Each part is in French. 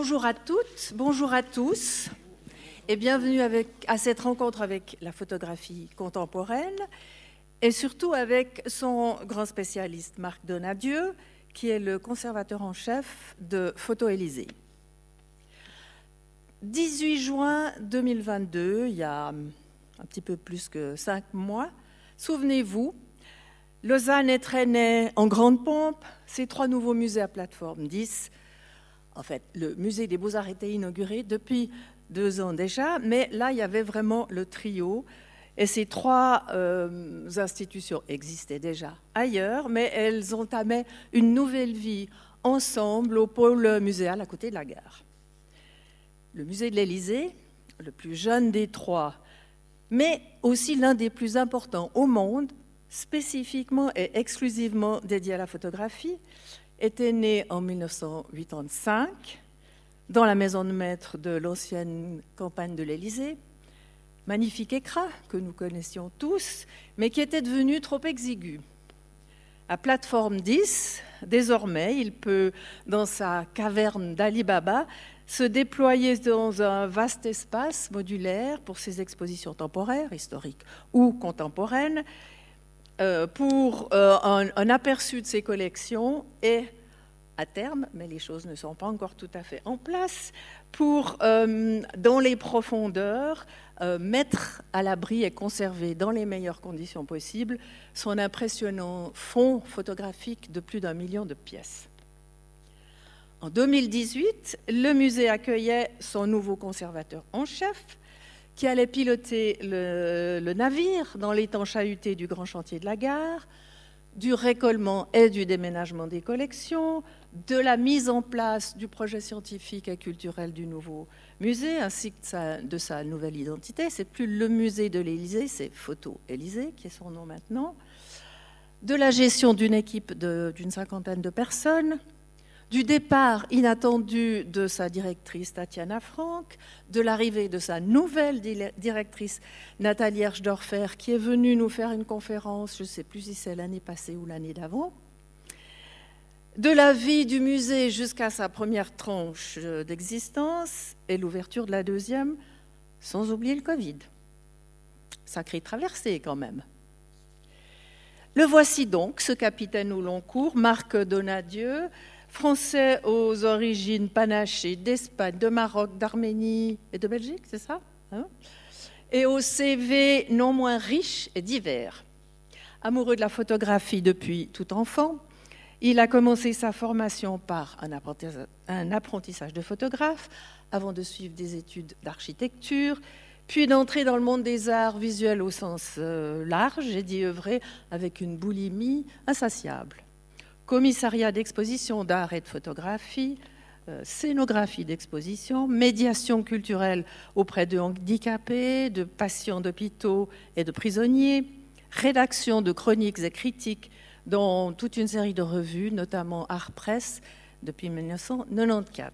bonjour à toutes, bonjour à tous, et bienvenue à cette rencontre avec la photographie contemporaine, et surtout avec son grand spécialiste Marc Donadieu, qui est le conservateur en chef de Photo Élysée. 18 juin 2022, il y a un petit peu plus que cinq mois, souvenez-vous, Lausanne est traînée en grande pompe, ces trois nouveaux musées à plateforme 10. En fait, le musée des beaux-arts était inauguré depuis deux ans déjà, mais là, il y avait vraiment le trio. Et ces trois euh, institutions existaient déjà ailleurs, mais elles entamaient une nouvelle vie ensemble au pôle muséal à côté de la gare. Le musée de l'Élysée, le plus jeune des trois, mais aussi l'un des plus importants au monde, spécifiquement et exclusivement dédié à la photographie, était né en 1985 dans la maison de maître de l'ancienne campagne de l'Élysée. Magnifique écran que nous connaissions tous, mais qui était devenu trop exigu. À plateforme 10, désormais, il peut, dans sa caverne d'Ali Baba, se déployer dans un vaste espace modulaire pour ses expositions temporaires, historiques ou contemporaines, euh, pour euh, un, aperçu de ses collections et à terme, mais les choses ne sont pas encore tout à fait en place, pour, euh, dans les profondeurs, mettre à l'abri et conserver dans les meilleures conditions possibles son impressionnant fond photographique de plus d'un million de pièces. En 2018, le musée accueillait son nouveau conservateur en chef, qui allait piloter le, navire dans les temps du grand chantier de la gare, du récollement et du déménagement des collections, de la mise en place du projet scientifique et culturel du nouveau musée, ainsi que de sa, nouvelle identité. C'est plus le musée de l'Élysée, c'est Photo Élysée, qui est son nom maintenant. De la gestion d'une équipe d'une cinquantaine de personnes, du départ inattendu de sa directrice Tatiana Franck, de l'arrivée de sa nouvelle directrice Nathalie Erchdorfer, qui est venue nous faire une conférence, je ne sais plus si c'est l'année passée ou l'année d'avant, de la vie du musée jusqu'à sa première tranche d'existence et l'ouverture de la deuxième, sans oublier le Covid. Sacrée traversée quand même. Le voici donc, ce capitaine au long cours, Marc Donadieu, français aux origines panachées d'Espagne, de Maroc, d'Arménie et de Belgique, c'est ça hein? Et au CV non moins riche et divers. Amoureux de la photographie depuis tout enfant, il a commencé sa formation par un apprentissage de photographe avant de suivre des études d'architecture, puis d'entrer dans le monde des arts visuels au sens euh, large et d'y œuvrer avec une boulimie insatiable commissariat d'exposition d'art et de photographie, euh, scénographie d'exposition, médiation culturelle auprès de handicapés, de patients d'hôpitaux et de prisonniers, rédaction de chroniques et critiques dans toute une série de revues, notamment Art Press, depuis 1994.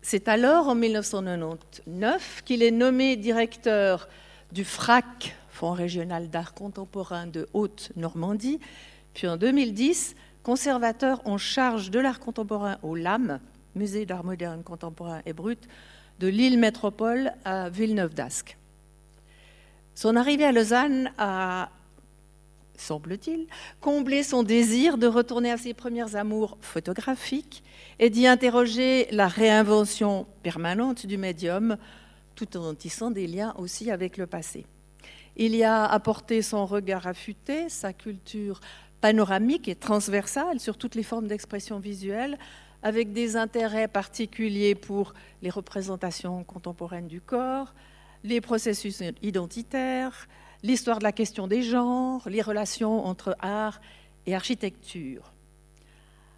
C'est alors, en 1999, qu'il est nommé directeur du FRAC, Fonds régional d'art contemporain de Haute-Normandie, puis en 2010, conservateur en charge de l'art contemporain au LAM, Musée d'art moderne contemporain et brut, de l'île métropole à Villeneuve-d'Ascq. Son arrivée à Lausanne a, semble-t-il, comblé son désir de retourner à ses premiers amours photographiques et d'y interroger la réinvention permanente du médium, tout en tissant des liens aussi avec le passé. Il y a apporté son regard affûté, sa culture panoramique et transversale sur toutes les formes d'expression visuelle, avec des intérêts particuliers pour les représentations contemporaines du corps, les processus identitaires, l'histoire de la question des genres, les relations entre art et architecture.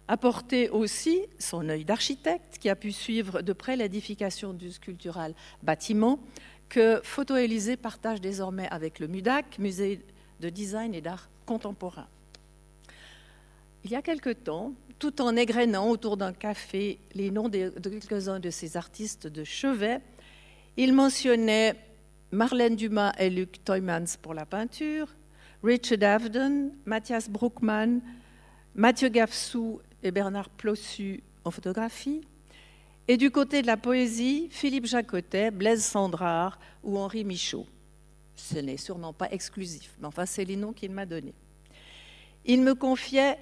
Apporter aussi son œil d'architecte qui a pu suivre de près l'édification du sculptural bâtiment que Photo Élysée partage désormais avec le MUDAC, Musée de design et d'art contemporain. Il y a quelque temps, tout en égrenant autour d'un café les noms de, quelques-uns de ces artistes de chevet, il mentionnait Marlène Dumas et Luc Toymans pour la peinture, Richard Avedon, Mathias Bruckmann, Mathieu Gafsou et Bernard Plossu en photographie, Et du côté de la poésie, Philippe Jacotet, Blaise Sandrard ou Henri Michaud. Ce n'est sûrement pas exclusif, mais enfin, c'est les noms qu'il m'a donnés. Il me confiait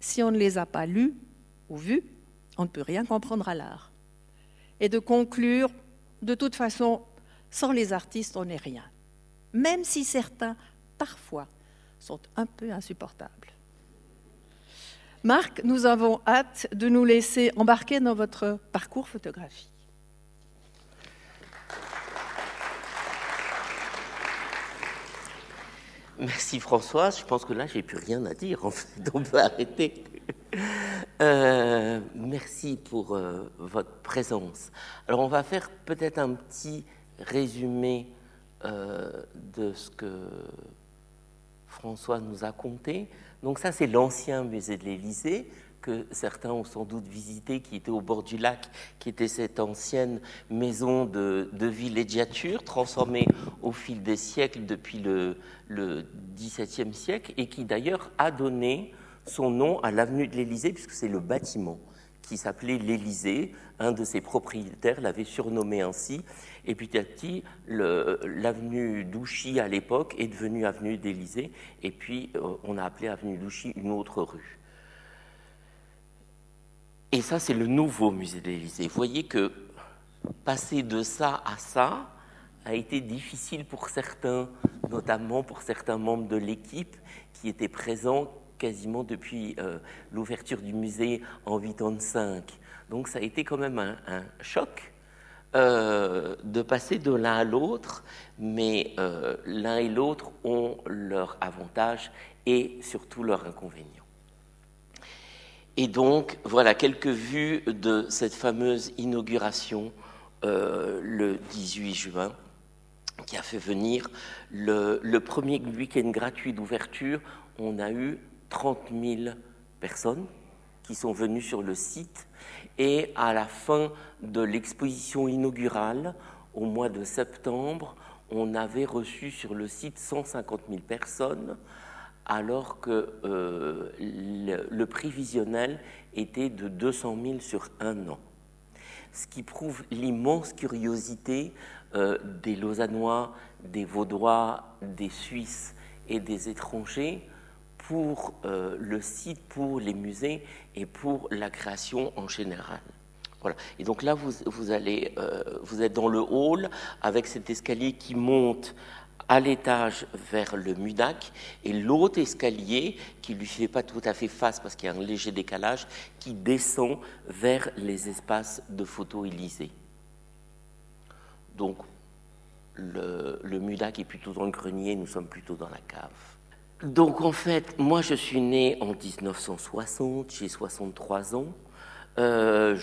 si on ne les a pas lus ou vus, on ne peut rien comprendre à l'art. Et de conclure, de toute façon, sans les artistes, on n'est rien. Même si certains, parfois, sont un peu insupportables. Marc, nous avons hâte de nous laisser embarquer dans votre parcours photographique. Merci Françoise. Je pense que là, j'ai plus rien à dire. En fait, on peut arrêter. Euh, merci pour euh, votre présence. Alors, on va faire peut-être un petit résumé euh, de ce que François nous a conté. Donc ça, c'est l'ancien musée de l'Élysée que certains ont sans doute visité, qui était au bord du lac, qui était cette ancienne maison de, villégiature, transformée au fil des siècles depuis le, XVIIe siècle, et qui d'ailleurs a donné son nom à l'avenue de l'Élysée, puisque c'est le bâtiment qui s'appelait l'Élysée. Un de ses propriétaires l'avait surnommé ainsi. Et petit à petit, l'avenue Douchy à l'époque est devenue avenue d'Élysée. Et puis, euh, on a appelé avenue Douchy une autre rue. Et ça, c'est le nouveau musée de l'Élysée. Vous voyez que passer de ça à ça a été difficile pour certains, notamment pour certains membres de l'équipe qui étaient présents quasiment depuis euh, l'ouverture du musée en 85. Donc ça a été quand même un, choc euh, de passer de l'un à l'autre, mais euh, l'un et l'autre ont leurs avantages et surtout leurs inconvénients. Et donc, voilà quelques vues de cette fameuse inauguration le 18 juin, qui a fait venir le, le premier week-end gratuit d'ouverture. On a eu 30 000 personnes qui sont venues sur le site. Et à la fin de l'exposition inaugurale, au mois de septembre, on avait reçu sur le site 150 000 personnes, alors que euh, le, prévisionnel était de 200 000 sur un an. Ce qui prouve l'immense curiosité euh, des Lausannois, des Vaudois, des Suisses et des étrangers pour euh, le site, pour les musées et pour la création en général. Voilà. Et donc là, vous, vous allez, vous êtes dans le hall avec cet escalier qui monte à l'étage vers le MUDAC et l'autre escalier qui lui fait pas tout à fait face parce qu'il y a un léger décalage qui descend vers les espaces de photo Élysée. Donc le, le MUDAC est plutôt dans le grenier, nous sommes plutôt dans la cave. Donc en fait, moi je suis né en 1960, j'ai 63 ans. Euh,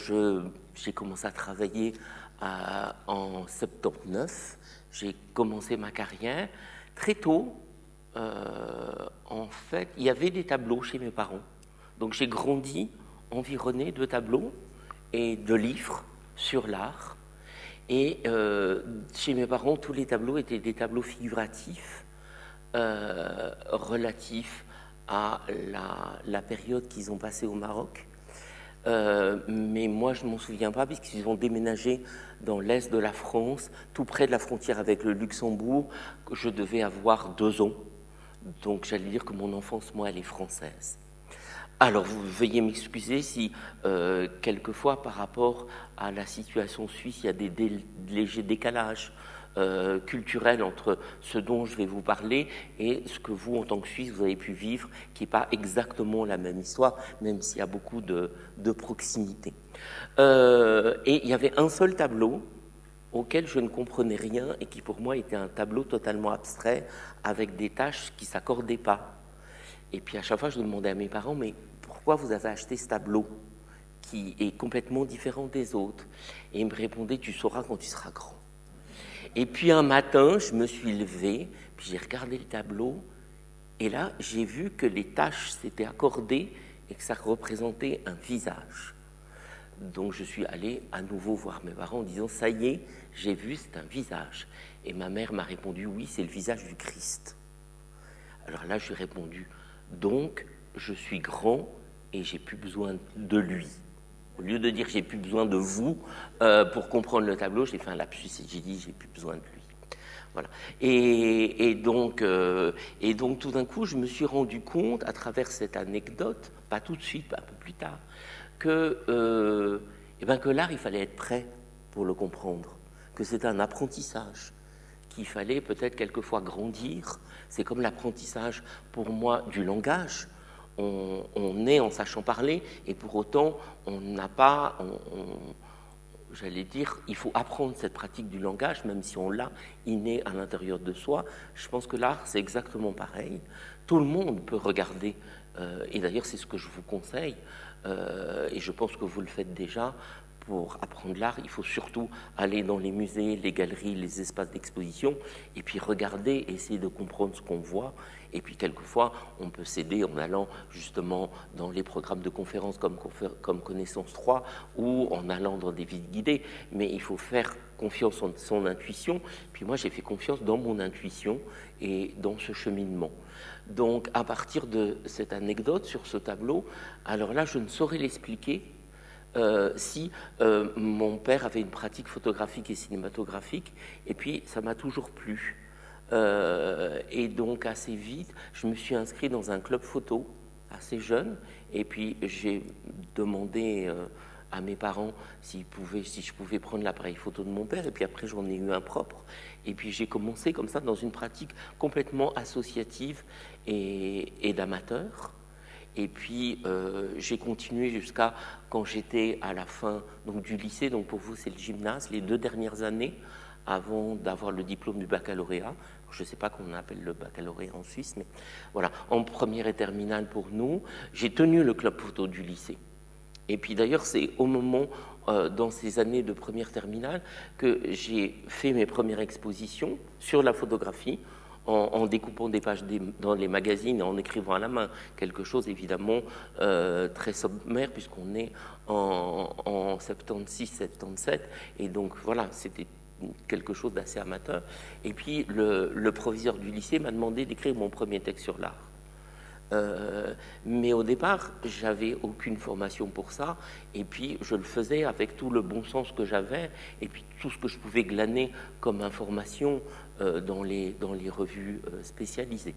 j'ai commencé à travailler en 79. J'ai commencé ma carrière très tôt. Euh, en fait, il y avait des tableaux chez mes parents. Donc j'ai grandi environné de tableaux et de livres sur l'art. Et euh, chez mes parents, tous les tableaux étaient des tableaux figuratifs euh, relatif à la, période qu'ils ont passée au Maroc. Euh, mais moi, je ne m'en souviens pas, puisqu'ils ont déménagé dans l'est de la France, tout près de la frontière avec le Luxembourg. Je devais avoir deux ans. Donc, j'allais dire que mon enfance, moi, elle est française. Alors, vous veuillez m'excuser si, euh, quelquefois, par rapport à la situation suisse, il y a des légers décalages euh, culturel entre ce dont je vais vous parler et ce que vous, en tant que Suisse, vous avez pu vivre, qui n'est pas exactement la même histoire, même s'il y a beaucoup de, proximité. Euh, et il y avait un seul tableau auquel je ne comprenais rien et qui pour moi était un tableau totalement abstrait avec des tâches qui ne s'accordaient pas. Et puis à chaque fois, je demandais à mes parents, mais pourquoi vous avez acheté ce tableau qui est complètement différent des autres? Et ils me répondaient, tu sauras quand tu seras grand. Et puis un matin, je me suis levé, puis j'ai regardé le tableau, et là, j'ai vu que les taches s'étaient accordées et que ça représentait un visage. Donc je suis allé à nouveau voir mes parents en disant, ça y est, j'ai vu, c'est un visage. Et ma mère m'a répondu, oui, c'est le visage du Christ. Alors là, j'ai répondu, donc je suis grand et j'ai plus besoin de lui. Au lieu de dire j'ai plus besoin de vous euh, pour comprendre le tableau, j'ai fait un lapsus et j'ai dit j'ai plus besoin de lui. Voilà. Et, donc, euh, et donc tout d'un coup, je me suis rendu compte à travers cette anecdote, pas tout de suite, un peu plus tard, que, euh, eh ben, que l'art, il fallait être prêt pour le comprendre, que c'est un apprentissage, qu'il fallait peut-être quelquefois grandir. C'est comme l'apprentissage pour moi du langage on, on, est en sachant parler, et pour autant, on n'a pas, j'allais dire, il faut apprendre cette pratique du langage, même si on l'a inné à l'intérieur de soi. Je pense que l'art, c'est exactement pareil. Tout le monde peut regarder, euh, et d'ailleurs, c'est ce que je vous conseille, euh, et je pense que vous le faites déjà, pour apprendre l'art, il faut surtout aller dans les musées, les galeries, les espaces d'exposition, et puis regarder, essayer de comprendre ce qu'on voit. Et puis quelquefois, on peut s'aider en allant justement dans les programmes de conférences comme, Connaissance 3 ou en allant dans des visites guidées. Mais il faut faire confiance en son intuition. Puis moi, j'ai fait confiance dans mon intuition et dans ce cheminement. Donc, à partir de cette anecdote sur ce tableau, alors là, je ne saurais l'expliquer euh, si euh, mon père avait une pratique photographique et cinématographique, et puis ça m'a toujours plu. Euh, et donc assez vite, je me suis inscrit dans un club photo assez jeune, et puis j'ai demandé à mes parents si je pouvais prendre l'appareil photo de mon père, et puis après j'en ai eu un propre. Et puis j'ai commencé comme ça dans une pratique complètement associative et, et d'amateur. Et puis euh, j'ai continué jusqu'à quand j'étais à la fin donc, du lycée, donc pour vous c'est le gymnase, les deux dernières années avant d'avoir le diplôme du baccalauréat. Je ne sais pas comment on appelle le baccalauréat en Suisse, mais voilà, en première et terminale pour nous, j'ai tenu le club photo du lycée. Et puis d'ailleurs, c'est au moment, euh, dans ces années de première terminale, que j'ai fait mes premières expositions sur la photographie en, découpant des pages dans les magazines et en écrivant à la main. Quelque chose évidemment euh, très sommaire puisqu'on est en, en 76-77 et donc voilà, c'était quelque chose d'assez amateur. Et puis le, proviseur du lycée m'a demandé d'écrire mon premier texte sur l'art. Euh, mais au départ, j'avais aucune formation pour ça, et puis je le faisais avec tout le bon sens que j'avais, et puis tout ce que je pouvais glaner comme information euh, dans, les, dans les revues euh, spécialisées.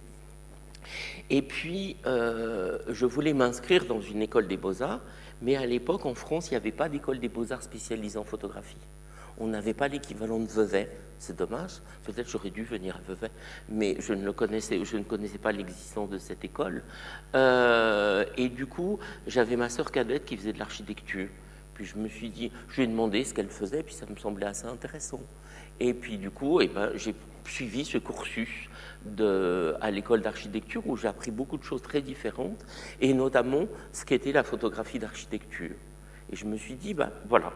Et puis, je voulais m'inscrire dans une école des beaux-arts, mais à l'époque, en France, il n'y avait pas d'école des beaux-arts spécialisée en photographie on n'avait pas l'équivalent de Vevey. C'est dommage. Peut-être j'aurais dû venir à Vevey, mais je ne, le connaissais, pas l'existence de cette école. Euh, et du coup, j'avais ma sœur cadette qui faisait de l'architecture. Puis je me suis dit, je lui ai demandé ce qu'elle faisait, puis ça me semblait assez intéressant. Et puis du coup, eh ben, j'ai suivi ce cursus à l'école d'architecture où j'ai appris beaucoup de choses très différentes, et notamment ce qu'était la photographie d'architecture. Et je me suis dit, ben voilà,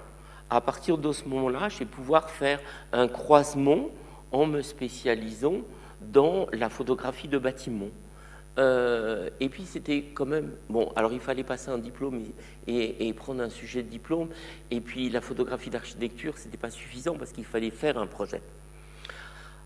à partir de ce moment-là, je vais pouvoir faire un croisement en me spécialisant dans la photographie de bâtiments. Euh, et puis c'était quand même bon. Alors il fallait passer un diplôme et, prendre un sujet de diplôme. Et puis la photographie d'architecture, c'était pas suffisant parce qu'il fallait faire un projet.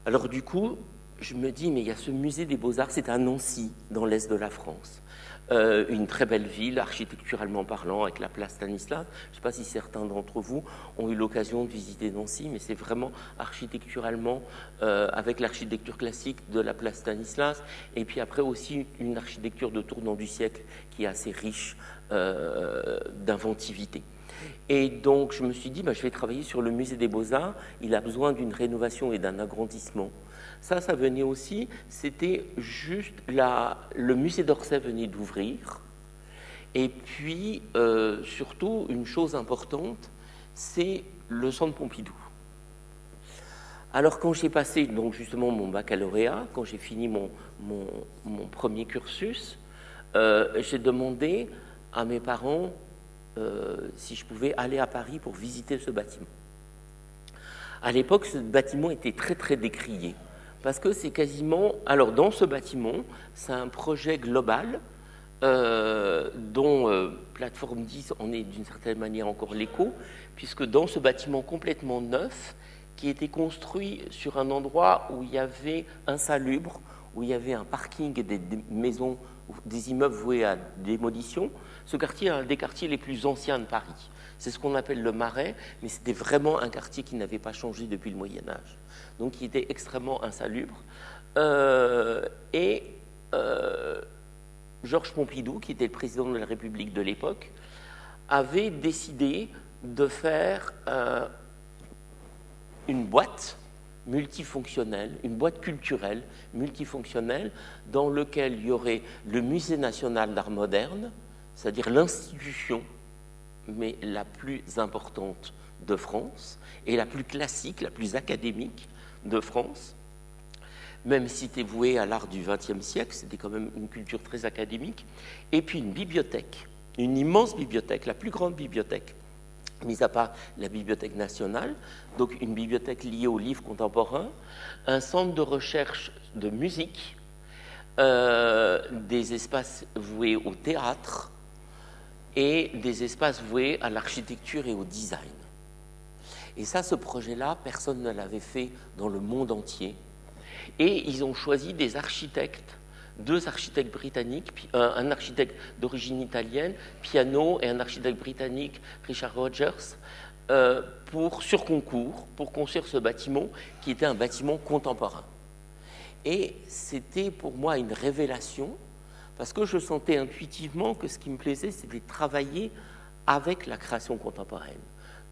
Alors du coup, je me dis mais il y a ce musée des beaux arts, c'est à Nancy, dans l'est de la France. Euh, une très belle ville, architecturalement parlant, avec la place Stanislas. Je ne sais pas si certains d'entre vous ont eu l'occasion de visiter Nancy, mais c'est vraiment architecturalement, euh, avec l'architecture classique de la place Stanislas, et puis après aussi une architecture de tournant du siècle qui est assez riche euh, d'inventivité. Et donc je me suis dit, bah, je vais travailler sur le musée des beaux-arts, il a besoin d'une rénovation et d'un agrandissement. Ça, ça venait aussi, c'était juste la, le musée d'Orsay venait d'ouvrir. Et puis, euh, surtout, une chose importante, c'est le centre Pompidou. Alors, quand j'ai passé donc justement mon baccalauréat, quand j'ai fini mon, premier cursus, euh, j'ai demandé à mes parents euh, si je pouvais aller à Paris pour visiter ce bâtiment. À l'époque, ce bâtiment était très très décrié parce que c'est quasiment... Alors dans ce bâtiment, c'est un projet global euh, dont euh, Plateforme 10 en est d'une certaine manière encore l'écho, puisque dans ce bâtiment complètement neuf, qui était construit sur un endroit où il y avait un salubre, où il y avait un parking et des, maisons des immeubles voués à démolition. Ce quartier est un des quartiers les plus anciens de Paris. C'est ce qu'on appelle le Marais, mais c'était vraiment un quartier qui n'avait pas changé depuis le Moyen Âge, donc qui était extrêmement insalubre. Euh, et euh, Georges Pompidou, qui était le président de la République de l'époque, avait décidé de faire euh, une boîte multifonctionnelle, une boîte culturelle multifonctionnelle, dans laquelle il y aurait le Musée national d'art moderne, c'est-à-dire l'institution, mais la plus importante de France, et la plus classique, la plus académique de France, même si c'était voué à l'art du XXe siècle, c'était quand même une culture très académique, et puis une bibliothèque, une immense bibliothèque, la plus grande bibliothèque mis à part la Bibliothèque nationale, donc une bibliothèque liée aux livres contemporains, un centre de recherche de musique, euh, des espaces voués au théâtre et des espaces voués à l'architecture et au design. Et ça, ce projet-là, personne ne l'avait fait dans le monde entier. Et ils ont choisi des architectes deux architectes britanniques, un architecte d'origine italienne, Piano, et un architecte britannique, Richard Rogers, euh, pour, sur concours, pour construire ce bâtiment qui était un bâtiment contemporain. Et c'était pour moi une révélation, parce que je sentais intuitivement que ce qui me plaisait, c'était de travailler avec la création contemporaine.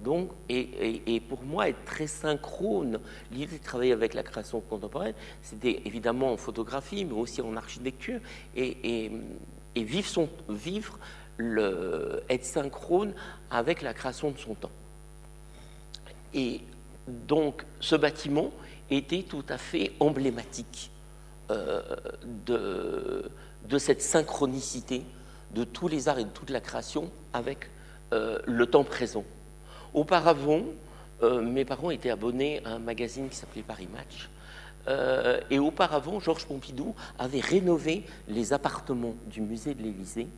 Donc, et, pour moi, être très synchrone, l'idée de travailler avec la création contemporaine, c'était évidemment en photographie, mais aussi en architecture, et, vivre, être synchrone avec la création de son temps. Et donc, ce bâtiment était tout à fait emblématique euh, de, de, cette synchronicité de tous les arts et de toute la création avec euh, le temps présent. Auparavant, euh, mes parents étaient abonnés à un magazine qui s'appelait Paris Match. Euh, et auparavant, Georges Pompidou avait rénové les appartements du musée de l'Élysée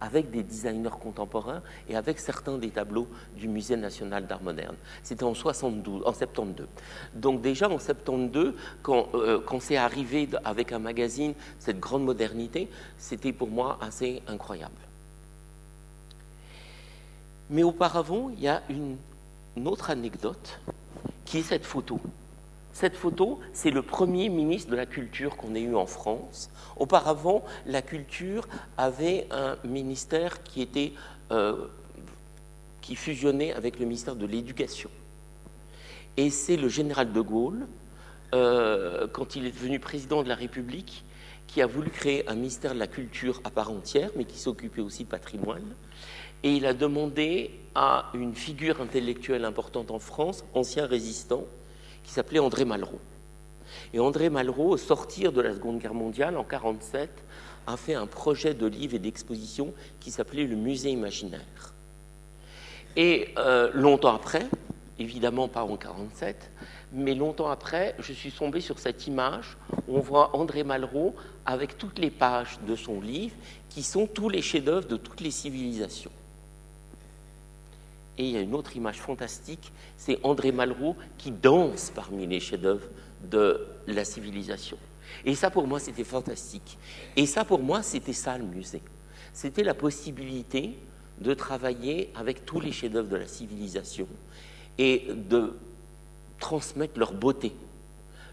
avec des designers contemporains et avec certains des tableaux du Musée national d'art moderne. C'était en 72, en 72. Donc déjà en 72, quand, euh, quand c'est arrivé avec un magazine, cette grande modernité, c'était pour moi assez incroyable. Mais auparavant, il y a une autre anecdote qui est cette photo. Cette photo, c'est le premier ministre de la Culture qu'on ait eu en France. Auparavant, la culture avait un ministère qui était euh, qui fusionnait avec le ministère de l'Éducation. Et c'est le général de Gaulle, euh, quand il est devenu président de la République, qui a voulu créer un ministère de la Culture à part entière, mais qui s'occupait aussi de patrimoine. Et il a demandé à une figure intellectuelle importante en France, ancien résistant, qui s'appelait André Malraux. Et André Malraux, au sortir de la Seconde Guerre mondiale, en 1947, a fait un projet de livre et d'exposition qui s'appelait le Musée imaginaire. Et euh, longtemps après, évidemment pas en 1947, mais longtemps après, je suis tombé sur cette image où on voit André Malraux avec toutes les pages de son livre qui sont tous les chefs-d'œuvre de toutes les civilisations. Et il y a une autre image fantastique, c'est André Malraux qui danse parmi les chefs-d'œuvre de la civilisation. Et ça, pour moi, c'était fantastique. Et ça, pour moi, c'était ça le musée. C'était la possibilité de travailler avec tous les chefs-d'œuvre de la civilisation et de transmettre leur beauté,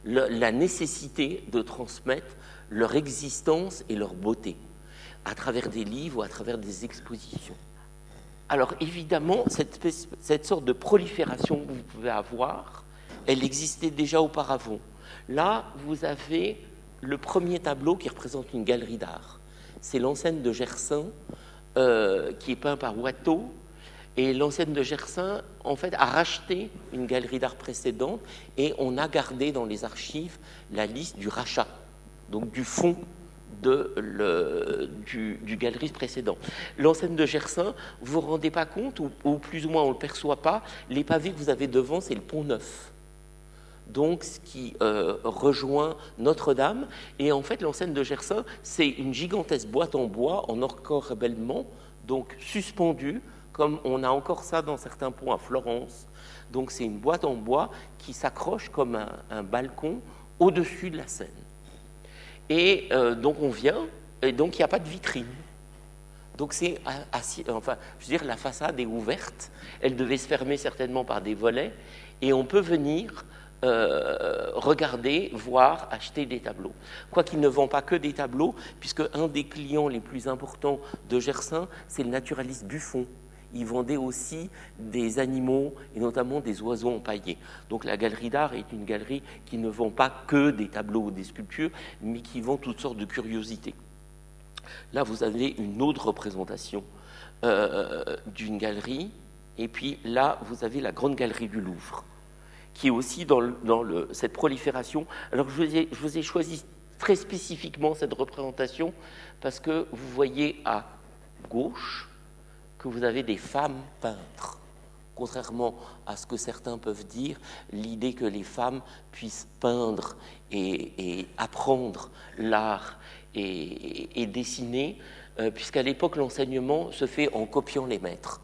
la nécessité de transmettre leur existence et leur beauté à travers des livres ou à travers des expositions. Alors évidemment, cette, sorte de prolifération que vous pouvez avoir, elle existait déjà auparavant. Là, vous avez le premier tableau qui représente une galerie d'art. C'est l'enseigne de Gersin, euh, qui est peint par Watteau. Et l'enseigne de Gersin, en fait, a racheté une galerie d'art précédente et on a gardé dans les archives la liste du rachat, donc du fonds du, du, précédent. L'enseigne de Gersin, vous vous rendez pas compte, ou, plus ou moins on ne le perçoit pas, les pavés que vous avez devant, c'est le pont neuf. Donc, ce qui euh, rejoint Notre-Dame. Et en fait, l'enseigne de Gersin, c'est une gigantesque boîte en bois, en encorbellement, donc suspendue, comme on a encore ça dans certains ponts à Florence. Donc, c'est une boîte en bois qui s'accroche comme un balcon au-dessus de la Seine. Et euh, donc on vient, Et donc il n'y a pas de vitrine. Donc c'est enfin, je veux dire, la façade est ouverte. Elle devait se fermer certainement par des volets, et on peut venir euh, regarder, voir, acheter des tableaux. Quoiqu'ils ne vendent pas que des tableaux, puisque un des clients les plus importants de Gersin, c'est le naturaliste Buffon. Il vendait aussi des animaux et notamment des oiseaux empaillés. Donc la galerie d'art est une galerie qui ne vend pas que des tableaux ou des sculptures, mais qui vend toutes sortes de curiosités. Là, vous avez une autre représentation euh, d'une galerie, et puis là, vous avez la grande galerie du Louvre, qui est aussi dans, cette prolifération. Alors, je vous ai choisi très spécifiquement cette représentation parce que vous voyez à gauche que vous avez des femmes peintres. Contrairement à ce que certains peuvent dire, l'idée que les femmes puissent peindre et apprendre l'art et, dessiner, euh, puisqu'à l'époque, l'enseignement se fait en copiant les maîtres.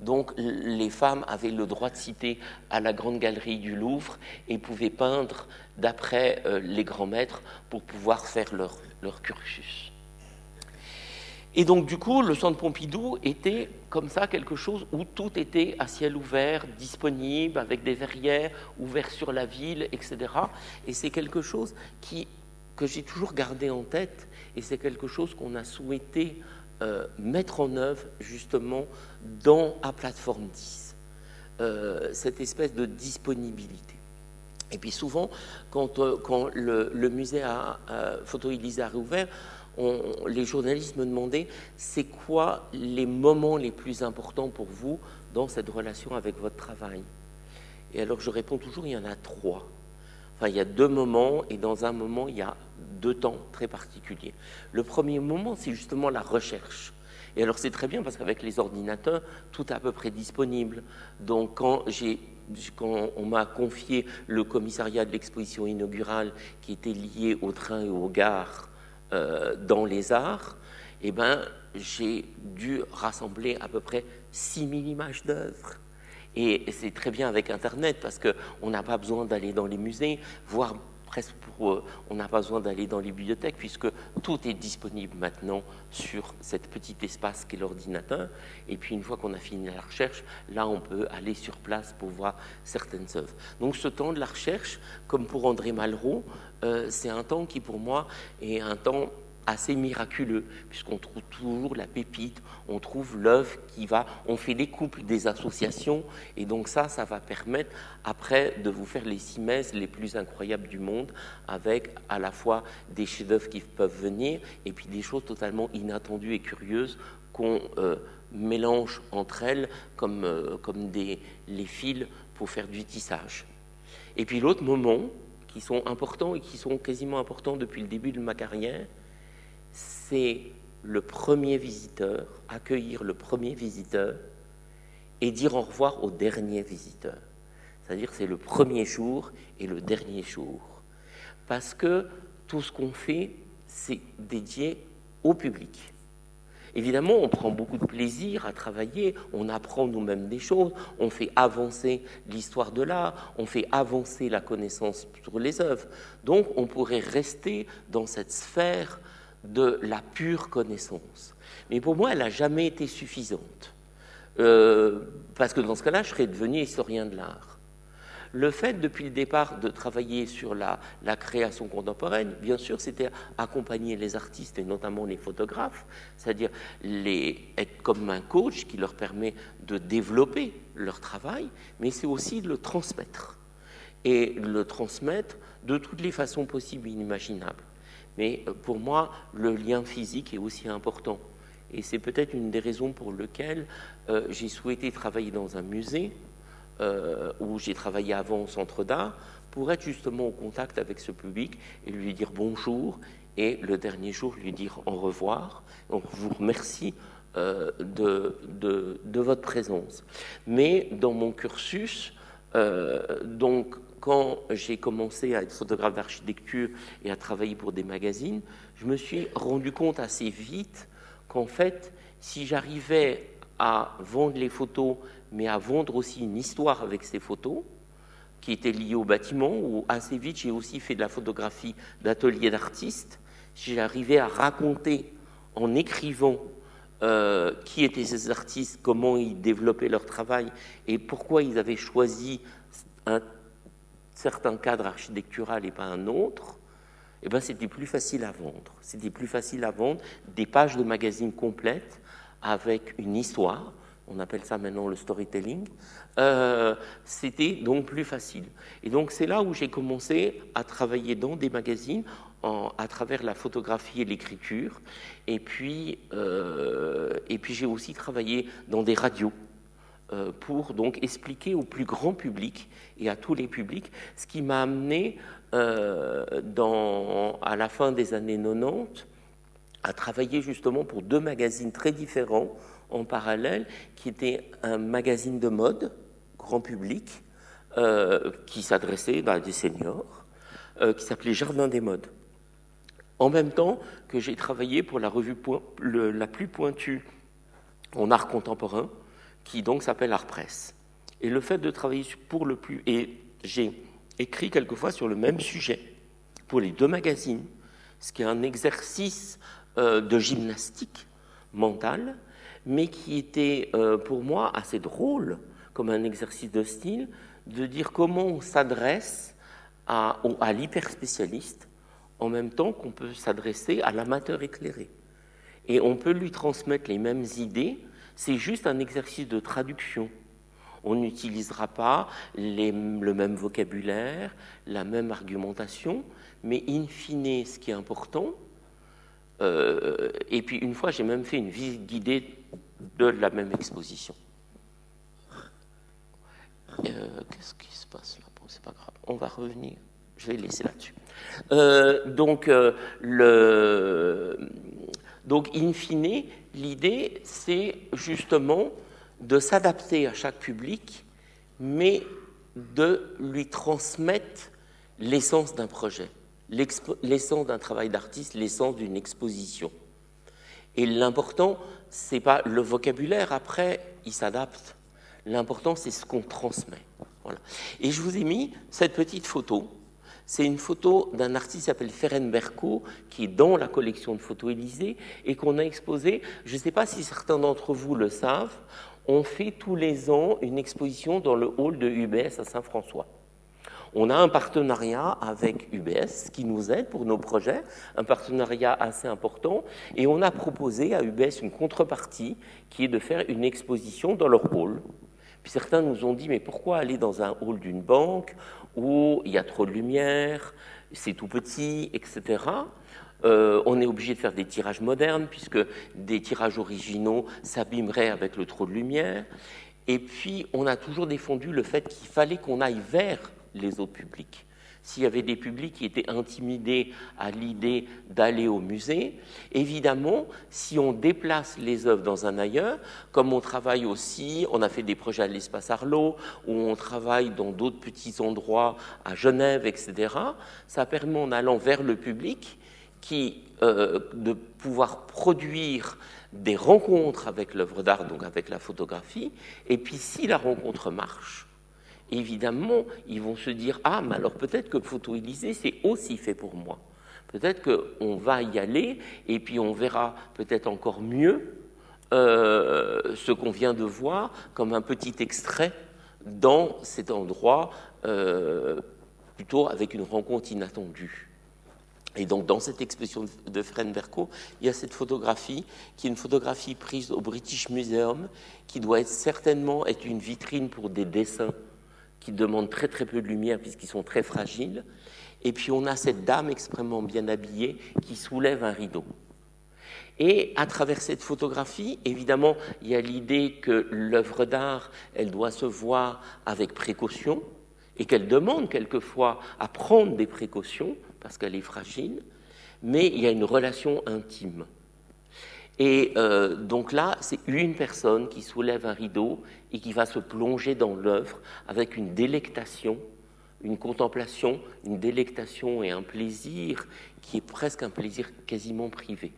Donc les femmes avaient le droit de citer à la grande galerie du Louvre et pouvaient peindre d'après euh, les grands maîtres pour pouvoir faire leur, cursus. Et donc du coup, le centre Pompidou était comme ça quelque chose où tout était à ciel ouvert, disponible, avec des verrières ouvertes sur la ville, etc. Et c'est quelque chose que j'ai toujours gardé en tête et c'est quelque chose qu'on a souhaité euh, mettre en œuvre justement dans à plateforme 10, euh, cette espèce de disponibilité. Et puis souvent, quand, euh, le, musée à Photo Élysée a réouvert, les journalistes me demandaient c'est quoi les moments les plus importants pour vous dans cette relation avec votre travail? Et alors je réponds toujours il y en a trois. Enfin, il y a deux moments, et dans un moment, il y a deux temps très particuliers. Le premier moment, c'est justement la recherche. Et alors c'est très bien parce qu'avec les ordinateurs, tout est à peu près disponible. Donc quand, on m'a confié le commissariat de l'exposition inaugurale qui était lié au train et aux gares euh, dans les arts, eh ben, j'ai dû rassembler à peu près 6000 images d'œuvres. Et c'est très bien avec Internet parce qu'on n'a pas besoin d'aller dans les musées, voire presque pour, euh, on n'a pas besoin d'aller dans les bibliothèques puisque tout est disponible maintenant sur cet petit espace qu'est l'ordinateur. Et puis une fois qu'on a fini la recherche, là on peut aller sur place pour voir certaines œuvres. Donc ce temps de la recherche, comme pour André Malraux, euh, c'est un temps qui pour moi est un temps assez miraculeux, puisqu'on trouve toujours la pépite, on trouve l'œuvre qui va, on fait des couples, des associations, et donc ça, ça va permettre après de vous faire les simèses les plus incroyables du monde, avec à la fois des chefs-d'œuvre qui peuvent venir, et puis des choses totalement inattendues et curieuses qu'on euh, mélange entre elles comme, euh, comme des, les fils pour faire du tissage. Et puis l'autre moment, qui sont importants et qui sont quasiment importants depuis le début de ma carrière, c'est le premier visiteur, accueillir le premier visiteur et dire au revoir au dernier visiteur. C'est-à-dire c'est le premier jour et le dernier jour. Parce que tout ce qu'on fait, c'est dédié au public. Évidemment, on prend beaucoup de plaisir à travailler, on apprend nous-mêmes des choses, on fait avancer l'histoire de l'art, on fait avancer la connaissance sur les œuvres. Donc, on pourrait rester dans cette sphère de la pure connaissance. Mais pour moi, elle n'a jamais été suffisante. Euh, parce que dans ce cas-là, je serais devenu historien de l'art. Le fait, depuis le départ, de travailler sur la, création contemporaine, bien sûr, c'était accompagner les artistes et notamment les photographes, c'est-à-dire être comme un coach qui leur permet de développer leur travail, mais c'est aussi de le transmettre. Et le transmettre de toutes les façons possibles et inimaginables. Mais euh, pour moi, le lien physique est aussi important. Et c'est peut-être une des raisons pour lesquelles euh, j'ai souhaité travailler dans un musée, euh, où j'ai travaillé avant au centre d'art, pour être justement au contact avec ce public et lui dire bonjour, et le dernier jour lui dire au revoir. Je vous remercie de, votre présence. Mais dans mon cursus, donc quand j'ai commencé à être photographe d'architecture et à travailler pour des magazines, je me suis rendu compte assez vite qu'en fait, si j'arrivais à vendre les photos, mais à vendre aussi une histoire avec ces photos, qui était liée au bâtiment, où assez vite j'ai aussi fait de la photographie d'atelier d'artistes, si j'arrivais à raconter en écrivant euh, qui étaient ces artistes, comment ils développaient leur travail et pourquoi ils avaient choisi un certain cadre architectural et pas un autre, eh ben, c'était plus facile à vendre. C'était plus facile à vendre des pages de magazines complètes avec une histoire. On appelle ça maintenant le storytelling. Euh, c'était donc plus facile. Et donc c'est là où j'ai commencé à travailler dans des magazines à travers la photographie et l'écriture. Et puis, euh, et puis j'ai aussi travaillé dans des radios pour donc expliquer au plus grand public et à tous les publics ce qui m'a amené euh, à la fin des années 90 à travailler justement pour deux magazines très différents en parallèle, qui étaient un magazine de mode, grand public, euh, qui s'adressait à des seniors, euh, qui s'appelait Jardin des modes. En même temps que j'ai travaillé pour la revue la plus pointue en art contemporain, qui donc s'appelle Art Presse. Et le fait de travailler pour le plus... Et j'ai écrit quelquefois sur le même sujet pour les deux magazines, ce qui est un exercice euh, de gymnastique mentale, mais qui était euh, pour moi assez drôle comme un exercice de style, de dire comment on s'adresse à, à l'hyperspécialiste en même temps qu'on peut s'adresser à l'amateur éclairé. Et on peut lui transmettre les mêmes idées, c'est juste un exercice de traduction on n'utilisera pas le même vocabulaire, la même argumentation, mais in fine, ce qui est important, euh, et puis une fois, j'ai même fait une visite guidée de la même exposition. Euh, qu'est-ce qui se passe là? Bon, C'est pas grave, on va revenir. Je vais laisser là-dessus. Euh, donc, le, donc, in fine, l'idée, c'est justement de s'adapter à chaque public, mais de lui transmettre l'essence d'un projet, l'essence d'un travail d'artiste, l'essence d'une exposition. Et l'important, c'est pas le vocabulaire, après, il s'adapte. L'important, c'est ce qu'on transmet. Voilà. Et je vous ai mis cette petite photo. C'est une photo d'un artiste qui s'appelle Ferenc Berko, qui est dans la collection de photos Élysée et qu'on a exposé. Je ne sais pas si certains d'entre vous le savent on fait tous les ans une exposition dans le hall de UBS à Saint-François. On a un partenariat avec UBS qui nous aide pour nos projets, un partenariat assez important, et on a proposé à UBS une contrepartie qui est de faire une exposition dans leur hall. Puis certains nous ont dit, mais pourquoi aller dans un hall d'une banque où il y a trop de lumière, c'est tout petit, etc. Euh, on est obligé de faire des tirages modernes, puisque des tirages originaux s'abîmeraient avec le trop de lumière. Et puis, on a toujours défendu le fait qu'il fallait qu'on aille vers les autres publics. S'il y avait des publics qui étaient intimidés à l'idée d'aller au musée, évidemment, si on déplace les œuvres dans un ailleurs, comme on travaille aussi, on a fait des projets à l'espace Arlot, où on travaille dans d'autres petits endroits à Genève, etc., ça permet en allant vers le public qui, euh, de pouvoir produire des rencontres avec l'œuvre d'art, donc avec la photographie, et puis si la rencontre marche, évidemment, ils vont se dire Ah, mais alors peut-être que Photo Élysée, c'est aussi fait pour moi. Peut-être qu'on va y aller, et puis on verra peut-être encore mieux euh, ce qu'on vient de voir comme un petit extrait dans cet endroit, euh, plutôt avec une rencontre inattendue. Et donc, dans cette exposition de Fren Berko, il y a cette photographie, qui est une photographie prise au British Museum, qui doit certainement être une vitrine pour des dessins qui demandent très très peu de lumière puisqu'ils sont très fragiles. Et puis, on a cette dame extrêmement bien habillée qui soulève un rideau. Et à travers cette photographie, évidemment, il y a l'idée que l'œuvre d'art, elle doit se voir avec précaution et qu'elle demande quelquefois à prendre des précautions parce qu'elle est fragile, mais il y a une relation intime. Et euh, donc là, c'est une personne qui soulève un rideau et qui va se plonger dans l'œuvre avec une délectation, une contemplation, une délectation et un plaisir qui est presque un plaisir quasiment privé.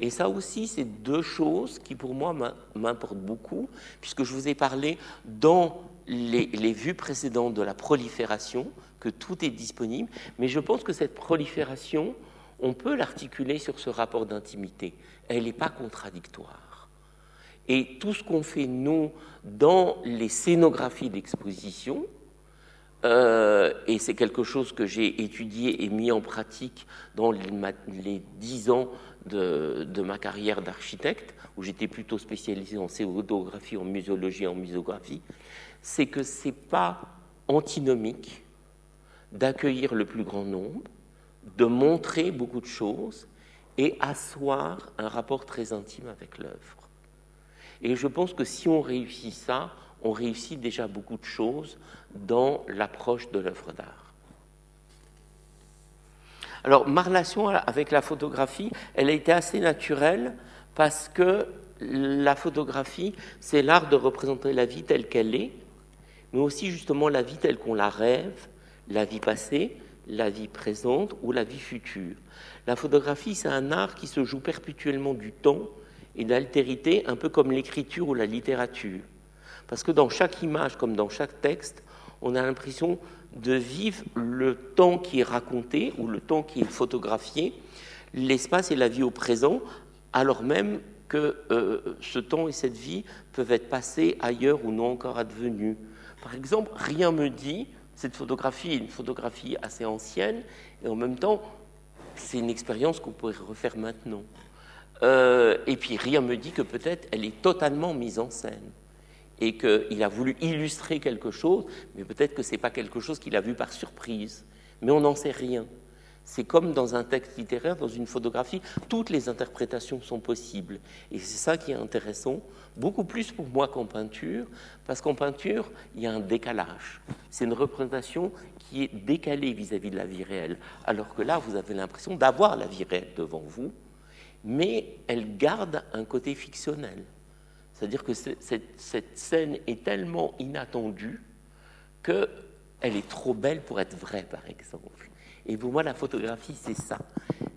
Et ça aussi, c'est deux choses qui pour moi m'importent beaucoup, puisque je vous ai parlé dans les, les vues précédentes de la prolifération, que tout est disponible, mais je pense que cette prolifération, on peut l'articuler sur ce rapport d'intimité. Elle n'est pas contradictoire. Et tout ce qu'on fait, nous, dans les scénographies d'exposition, euh, et c'est quelque chose que j'ai étudié et mis en pratique dans les dix ans de, ma carrière d'architecte, où j'étais plutôt spécialisé en céodographie, en muséologie, en muséographie, c'est que ce n'est pas antinomique d'accueillir le plus grand nombre, de montrer beaucoup de choses et asseoir un rapport très intime avec l'œuvre. Et je pense que si on réussit ça, on réussit déjà beaucoup de choses dans l'approche de l'œuvre d'art. Alors, ma relation avec la photographie, elle a été assez naturelle parce que la photographie, c'est l'art de représenter la vie telle qu'elle est, mais aussi justement la vie telle qu'on la rêve, la vie passée, la vie présente ou la vie future. La photographie, c'est un art qui se joue perpétuellement du temps et de l'altérité, un peu comme l'écriture ou la littérature. Parce que dans chaque image, comme dans chaque texte, on a l'impression de vivre le temps qui est raconté ou le temps qui est photographié, l'espace et la vie au présent, alors même que euh, ce temps et cette vie peuvent être passés ailleurs ou non encore advenus. Par exemple, rien me dit, cette photographie est une photographie assez ancienne, et en même temps, c'est une expérience qu'on pourrait refaire maintenant. Euh, et puis rien me dit que peut-être elle est totalement mise en scène et qu'il a voulu illustrer quelque chose, mais peut-être que ce n'est pas quelque chose qu'il a vu par surprise. Mais on n'en sait rien. C'est comme dans un texte littéraire, dans une photographie, toutes les interprétations sont possibles. Et c'est ça qui est intéressant, beaucoup plus pour moi qu'en peinture, parce qu'en peinture, il y a un décalage. C'est une représentation qui est décalée vis-à-vis de la vie réelle, alors que là, vous avez l'impression d'avoir la vie réelle devant vous, mais elle garde un côté fictionnel. C'est-à-dire que cette, scène est tellement inattendue qu'elle est trop belle pour être vraie, par exemple. Et pour moi, la photographie, c'est ça.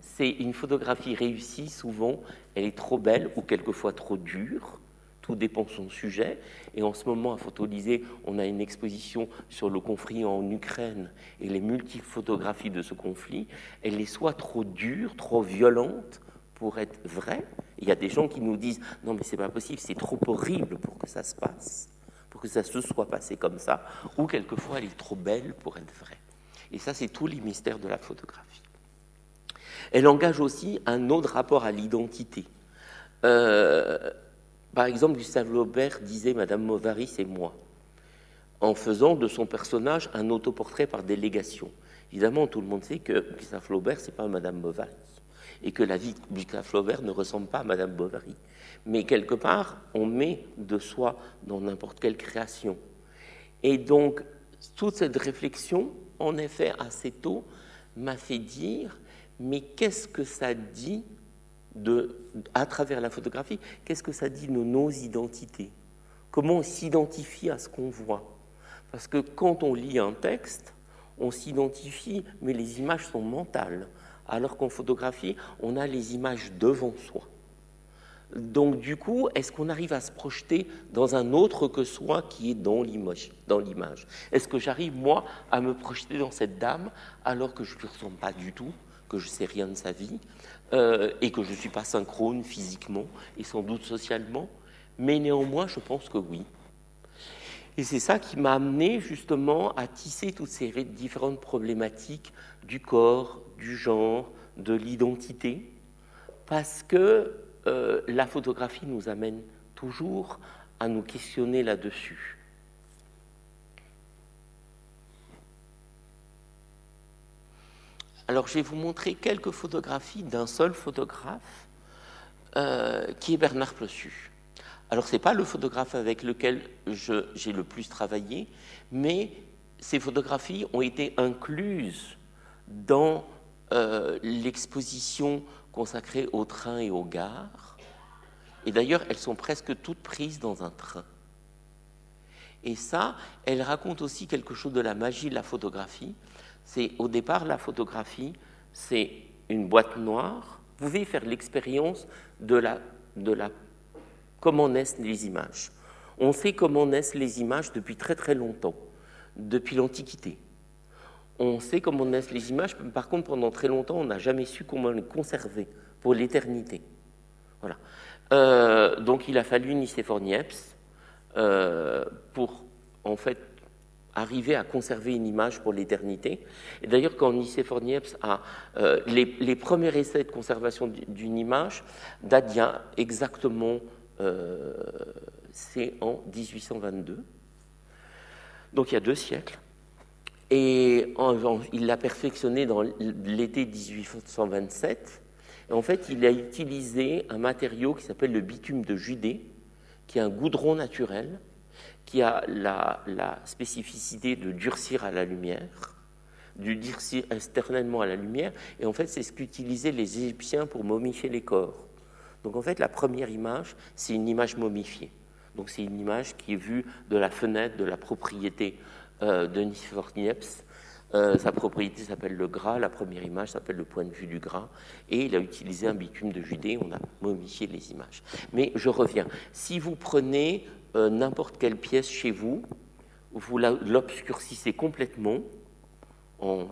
C'est une photographie réussie, souvent, elle est trop belle ou quelquefois trop dure. Tout dépend de son sujet. Et en ce moment, à Photolysée, on a une exposition sur le conflit en Ukraine et les multiples photographies de ce conflit. Elle est soit trop dure, trop violente, pour être vrai. Il y a des gens qui nous disent non mais c'est pas possible, c'est trop horrible pour que ça se passe, pour que ça se soit passé comme ça, ou quelquefois elle est trop belle pour être vraie. Et ça c'est tous les mystères de la photographie. Elle engage aussi un autre rapport à l'identité. Euh, par exemple, Gustave Flaubert disait Madame Bovary, c'est moi, en faisant de son personnage un autoportrait par délégation. Évidemment, tout le monde sait que Gustave Flaubert, c'est pas Madame Bovary et que la vie de Gustave Flaubert ne ressemble pas à Madame Bovary. Mais quelque part, on met de soi dans n'importe quelle création. Et donc, toute cette réflexion, en effet, assez tôt, m'a fait dire, mais qu'est-ce que ça dit à travers la photographie, qu'est-ce que ça dit de nos identités? Comment on s'identifie à ce qu'on voit? Parce que quand on lit un texte, on s'identifie, mais les images sont mentales. Alors qu'en photographie, on a les images devant soi. Donc du coup, est-ce qu'on arrive à se projeter dans un autre que soi qui est dans l'image Est-ce que j'arrive, moi, à me projeter dans cette dame alors que je ne lui ressemble pas du tout, que je ne sais rien de sa vie, euh, et que je ne suis pas synchrone physiquement et sans doute socialement? Mais néanmoins, je pense que oui. Et c'est ça qui m'a amené justement à tisser toutes ces différentes problématiques du corps, du genre, de l'identité, parce que euh, la photographie nous amène toujours à nous questionner là-dessus. Alors je vais vous montrer quelques photographies d'un seul photographe, euh, qui est Bernard Plossu. Alors ce n'est pas le photographe avec lequel j'ai le plus travaillé, mais ces photographies ont été incluses dans euh, l'exposition consacrée aux trains et aux gares. Et d'ailleurs, elles sont presque toutes prises dans un train. Et ça, elle raconte aussi quelque chose de la magie de la photographie. C'est au départ, la photographie, c'est une boîte noire. Vous pouvez faire l'expérience de la, de la comment naissent les images. On sait comment naissent les images depuis très très longtemps, depuis l'Antiquité. On sait comment naissent les images, par contre, pendant très longtemps, on n'a jamais su comment les conserver pour l'éternité. Voilà. Euh, donc, il a fallu Nicéphore Niepce euh, pour, en fait, arriver à conserver une image pour l'éternité. Et d'ailleurs, quand Nicéphore Niepce a euh, les, premiers essais de conservation d'une image datent exactement, c'est en 1822, donc il y a deux siècles. Et il l'a perfectionné dans l'été 1827. Et en fait, il a utilisé un matériau qui s'appelle le bitume de Judée, qui est un goudron naturel, qui a la, spécificité de durcir à la lumière, de durcir externellement à la lumière. Et en fait, c'est ce qu'utilisaient les Égyptiens pour momifier les corps. Donc en fait, la première image, c'est une image momifiée. Donc c'est une image qui est vue de la fenêtre de la propriété euh, de Niepce. Euh, sa propriété s'appelle le gras, la première image s'appelle le point de vue du gras, et il a utilisé un bitume de Judée, on a momifié les images. Mais je reviens, si vous prenez euh, n'importe quelle pièce chez vous, vous l'obscurcissez complètement en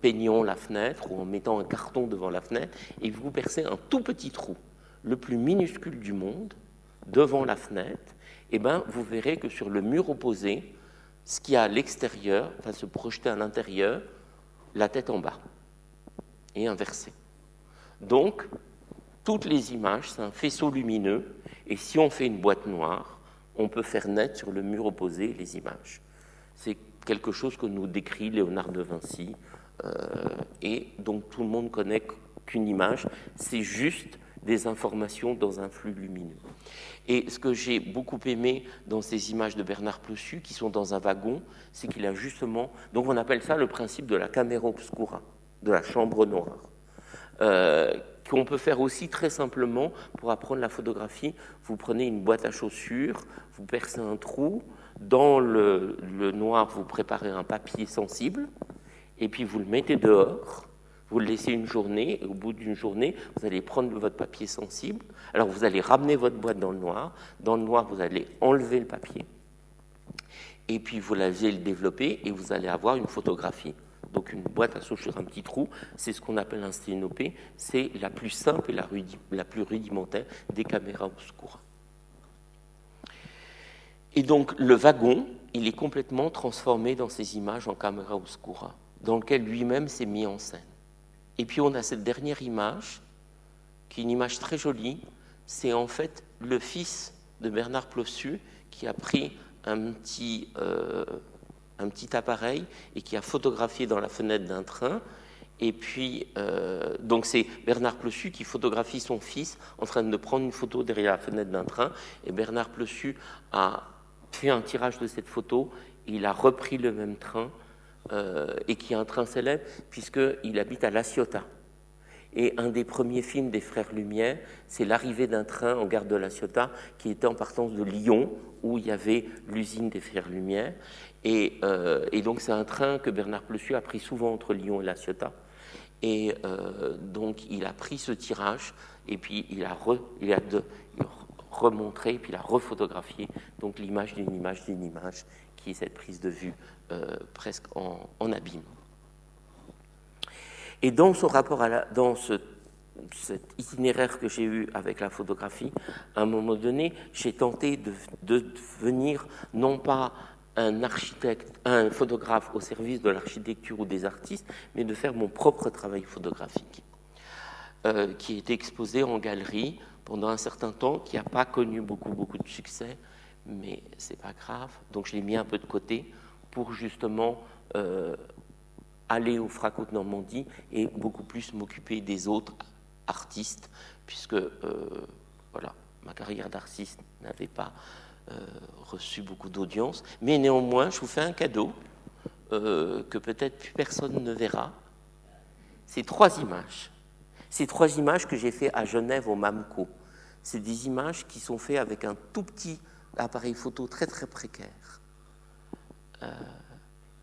peignant la fenêtre ou en mettant un carton devant la fenêtre, et vous percez un tout petit trou, le plus minuscule du monde, devant la fenêtre, et ben, vous verrez que sur le mur opposé, ce qui est à l'extérieur va se projeter à l'intérieur, la tête en bas, et inversé. Donc, toutes les images, c'est un faisceau lumineux, et si on fait une boîte noire, on peut faire naître sur le mur opposé les images. C'est quelque chose que nous décrit Léonard de Vinci, euh, et donc tout le monde connaît qu'une image, c'est juste des informations dans un flux lumineux. Et ce que j'ai beaucoup aimé dans ces images de Bernard Plossu, qui sont dans un wagon, c'est qu'il a justement, donc on appelle ça le principe de la caméra obscura, de la chambre noire, euh, qu'on peut faire aussi très simplement pour apprendre la photographie. Vous prenez une boîte à chaussures, vous percez un trou, dans le noir, vous préparez un papier sensible, et puis vous le mettez dehors vous le laissez une journée, et au bout d'une journée, vous allez prendre votre papier sensible. Alors vous allez ramener votre boîte dans le noir. Dans le noir, vous allez enlever le papier. Et puis vous allez le développer et vous allez avoir une photographie. Donc une boîte à sur un petit trou, c'est ce qu'on appelle un sténopé. C'est la plus simple et la, plus rudimentaire des caméras obscures. Et donc le wagon, il est complètement transformé dans ces images en caméra obscura, dans lequel lui-même s'est mis en scène. Et puis on a cette dernière image, qui est une image très jolie. C'est en fait le fils de Bernard Plossu qui a pris un petit, euh, appareil et qui a photographié dans la fenêtre d'un train. Et puis, euh, donc c'est Bernard Plossu qui photographie son fils en train de prendre une photo derrière la fenêtre d'un train. Et Bernard Plossu a fait un tirage de cette photo. Il a repris le même train euh, et qui est un train célèbre puisqu'il habite à La Ciotat. Et un des premiers films des Frères Lumière, c'est l'arrivée d'un train en gare de La Ciotat qui était en partance de Lyon, où il y avait l'usine des Frères Lumière. Et, euh, donc c'est un train que Bernard Plessu a pris souvent entre Lyon et La Ciotat. Et euh, donc il a pris ce tirage et puis il a, remontré, puis il a refotographié l'image d'une image d'une image qui est cette prise de vue euh, presque en, abîme. Et dans son rapport à dans ce, cet itinéraire que j'ai eu avec la photographie, à un moment donné, j'ai tenté de, devenir non pas un architecte, un photographe au service de l'architecture ou des artistes, mais de faire mon propre travail photographique, euh, qui est exposé en galerie pendant un certain temps, qui n'a pas connu beaucoup, beaucoup de succès, mais c'est pas grave. Donc je l'ai mis un peu de côté pour justement euh, aller au Fraco de Normandie et beaucoup plus m'occuper des autres artistes, puisque euh, voilà, ma carrière d'artiste n'avait pas euh, reçu beaucoup d'audience. Mais néanmoins, je vous fais un cadeau que peut-être plus personne ne verra. C'est trois images. Ces trois images que j'ai fait à Genève au MAMCO. C'est des images qui sont faites avec un tout petit appareil photo très très précaire. Euh,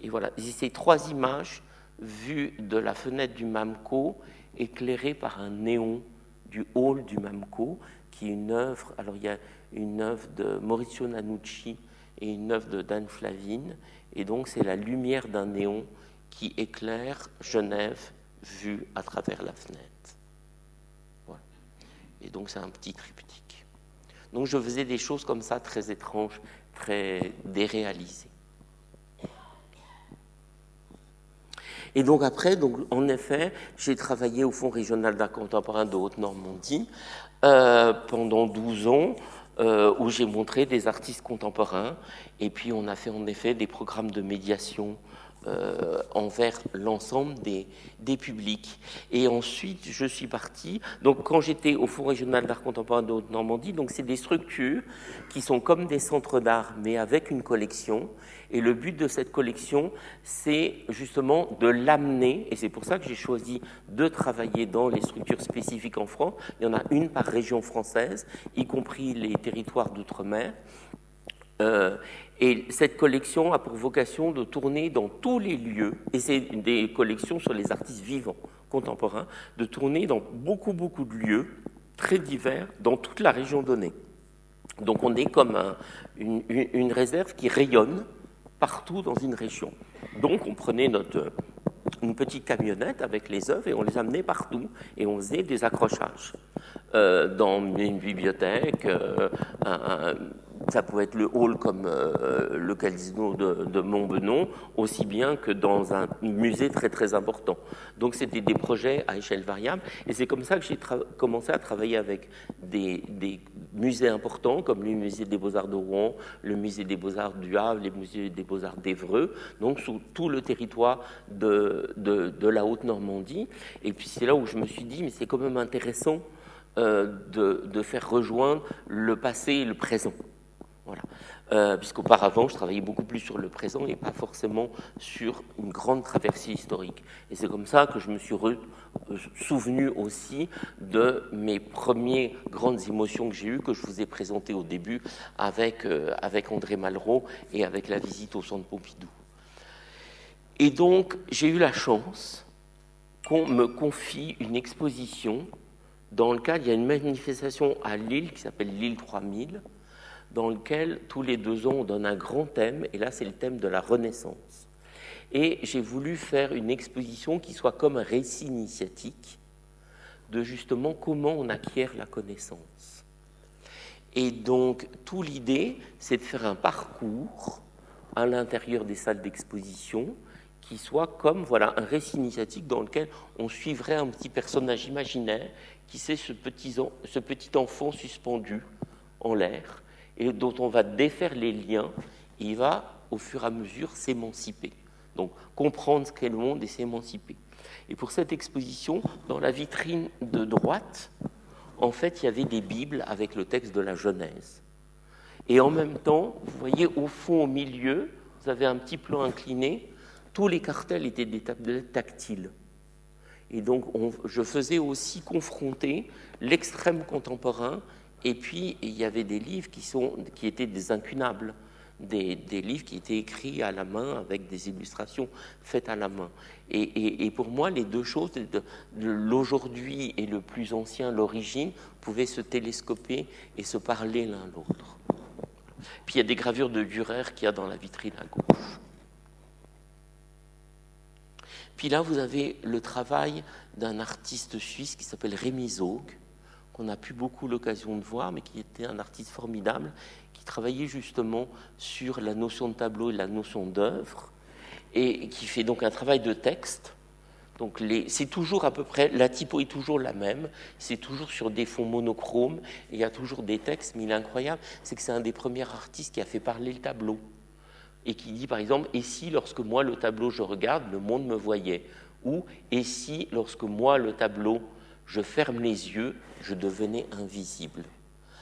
et voilà, ces trois images vues de la fenêtre du MAMCO, éclairées par un néon du hall du MAMCO, qui est une œuvre, alors il y a une œuvre de Maurizio Nanucci et une œuvre de Dan Flavine, et donc c'est la lumière d'un néon qui éclaire Genève vue à travers la fenêtre. Voilà. Et donc c'est un petit triptyque. Donc je faisais des choses comme ça très étranges, très déréalisées. Et donc après, donc, en effet, j'ai travaillé au Fonds régional d'art contemporain de Haute-Normandie euh, pendant 12 ans, euh, où j'ai montré des artistes contemporains. Et puis on a fait en effet des programmes de médiation euh, envers l'ensemble des, des, publics. Et ensuite, je suis parti. Donc, quand j'étais au Fonds régional d'art contemporain de Haute-Normandie, donc c'est des structures qui sont comme des centres d'art, mais avec une collection. Et le but de cette collection, c'est justement de l'amener, et c'est pour ça que j'ai choisi de travailler dans les structures spécifiques en France. Il y en a une par région française, y compris les territoires d'outre-mer. Euh, et cette collection a pour vocation de tourner dans tous les lieux, et c'est des collections sur les artistes vivants contemporains, de tourner dans beaucoup, beaucoup de lieux très divers dans toute la région donnée. Donc on est comme une, réserve qui rayonne partout dans une région. Donc on prenait notre, une petite camionnette avec les œuvres et on les amenait partout et on faisait des accrochages. Euh, dans une bibliothèque, euh, ça pouvait être le hall comme euh, le casino de, de, Montbenon, aussi bien que dans un musée très très important. Donc c'était des projets à échelle variable, et c'est comme ça que j'ai commencé à travailler avec des, musées importants comme le musée des beaux-arts de Rouen, le musée des beaux-arts du Havre, les musées des beaux-arts d'Evreux, donc sous tout le territoire de, la Haute-Normandie. Et puis c'est là où je me suis dit, mais c'est quand même intéressant euh, de faire rejoindre le passé et le présent. Euh, puisqu'auparavant, je travaillais beaucoup plus sur le présent et pas forcément sur une grande traversée historique. Et c'est comme ça que je me suis euh, souvenu aussi de mes premières grandes émotions que j'ai eues, que je vous ai présentées au début avec, euh, avec André Malraux et avec la visite au centre Pompidou. Et donc, j'ai eu la chance qu'on me confie une exposition dans le cadre, il y a une manifestation à Lille qui s'appelle Lille 3000, dans lequel tous les deux ans on donne un grand thème, et là c'est le thème de la Renaissance. Et j'ai voulu faire une exposition qui soit comme un récit initiatique de justement comment on acquiert la connaissance. Et donc, toute l'idée, c'est de faire un parcours à l'intérieur des salles d'exposition qui soit comme voilà un récit initiatique dans lequel on suivrait un petit personnage imaginaire qui c'est ce petit enfant suspendu en l'air et dont on va défaire les liens, il va au fur et à mesure s'émanciper. Donc comprendre ce qu'est le monde et s'émanciper. Et pour cette exposition, dans la vitrine de droite, en fait, il y avait des Bibles avec le texte de la Genèse. Et en même temps, vous voyez au fond, au milieu, vous avez un petit plan incliné, tous les cartels étaient des tablettes tactiles. Et donc, je faisais aussi confronter l'extrême contemporain et puis, il y avait des livres qui, sont, qui étaient des incunables, des, livres qui étaient écrits à la main avec des illustrations faites à la main. Et, et, pour moi, les deux choses, l'aujourd'hui et le plus ancien, l'origine, pouvaient se télescoper et se parler l'un l'autre. Puis il y a des gravures de Dürer qu'il y a dans la vitrine à gauche. Puis là, vous avez le travail d'un artiste suisse qui s'appelle Rémi Zog, qu'on n'a plus beaucoup l'occasion de voir, mais qui était un artiste formidable, qui travaillait justement sur la notion de tableau et la notion d'œuvre, et qui fait donc un travail de texte. Donc c'est toujours à peu près, la typo est toujours la même, c'est toujours sur des fonds monochromes, il y a toujours des textes, mais il est incroyable, c'est que c'est un des premiers artistes qui a fait parler le tableau, et qui dit par exemple, et si lorsque moi le tableau je regarde, le monde me voyait, ou et si lorsque moi le tableau je ferme les yeux, je devenais invisible.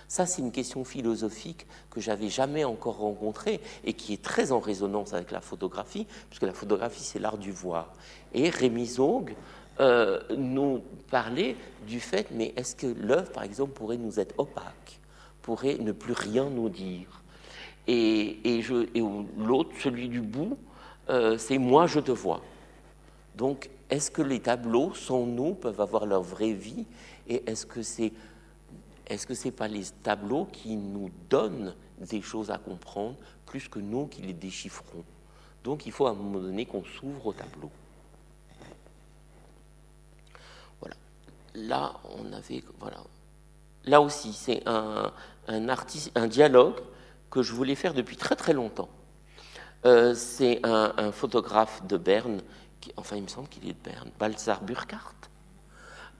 Ça, c'est une question philosophique que j'avais jamais encore rencontrée et qui est très en résonance avec la photographie, puisque la photographie, c'est l'art du voir. Et Rémi Zog euh, nous parlait du fait, mais est-ce que l'œuvre, par exemple, pourrait nous être opaque, pourrait ne plus rien nous dire? Et, et, et l'autre, celui du bout, euh, c'est moi, je te vois. Donc, est-ce que les tableaux, sans nous, peuvent avoir leur vraie vie Et est-ce que c'est que ce n'est pas les tableaux qui nous donnent des choses à comprendre plus que nous qui les déchiffrons? Donc il faut à un moment donné qu'on s'ouvre au tableau. Voilà. Là, on avait. Voilà. Là aussi, c'est un, dialogue que je voulais faire depuis très très longtemps. Euh, c'est un, photographe de Berne, enfin il me semble qu'il est de Berne, Balzar Burkhardt.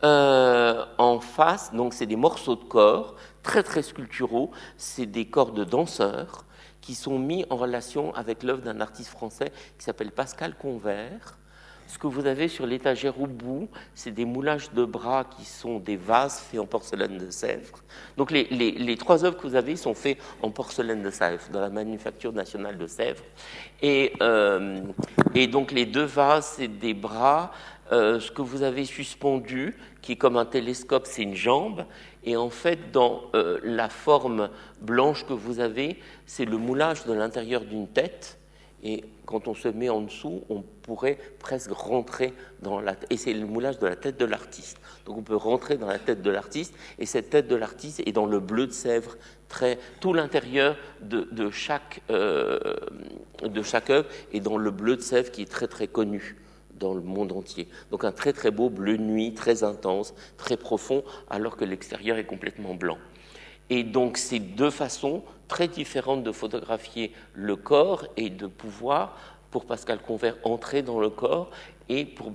Euh, en face, donc c'est des morceaux de corps très très sculpturaux, c'est des corps de danseurs qui sont mis en relation avec l'œuvre d'un artiste français qui s'appelle Pascal Convert. Ce que vous avez sur l'étagère au bout, c'est des moulages de bras qui sont des vases faits en porcelaine de Sèvres. Donc les, trois œuvres que vous avez sont faites en porcelaine de Sèvres, dans la Manufacture nationale de Sèvres. Et, euh, donc les deux vases, c'est des bras. Euh, ce que vous avez suspendu, qui est comme un télescope, c'est une jambe. Et en fait, dans euh, la forme blanche que vous avez, c'est le moulage de l'intérieur d'une tête. Et quand on se met en dessous, on pourrait presque rentrer dans la et c'est le moulage de la tête de l'artiste. Donc on peut rentrer dans la tête de l'artiste et cette tête de l'artiste est dans le bleu de Sèvres. Très, tout l'intérieur de, chaque euh, de chaque œuvre est dans le bleu de Sèvres qui est très très connu dans le monde entier. Donc un très très beau bleu nuit, très intense, très profond, alors que l'extérieur est complètement blanc. Et donc c'est deux façons très différentes de photographier le corps et de pouvoir, pour Pascal Convert, entrer dans le corps et pour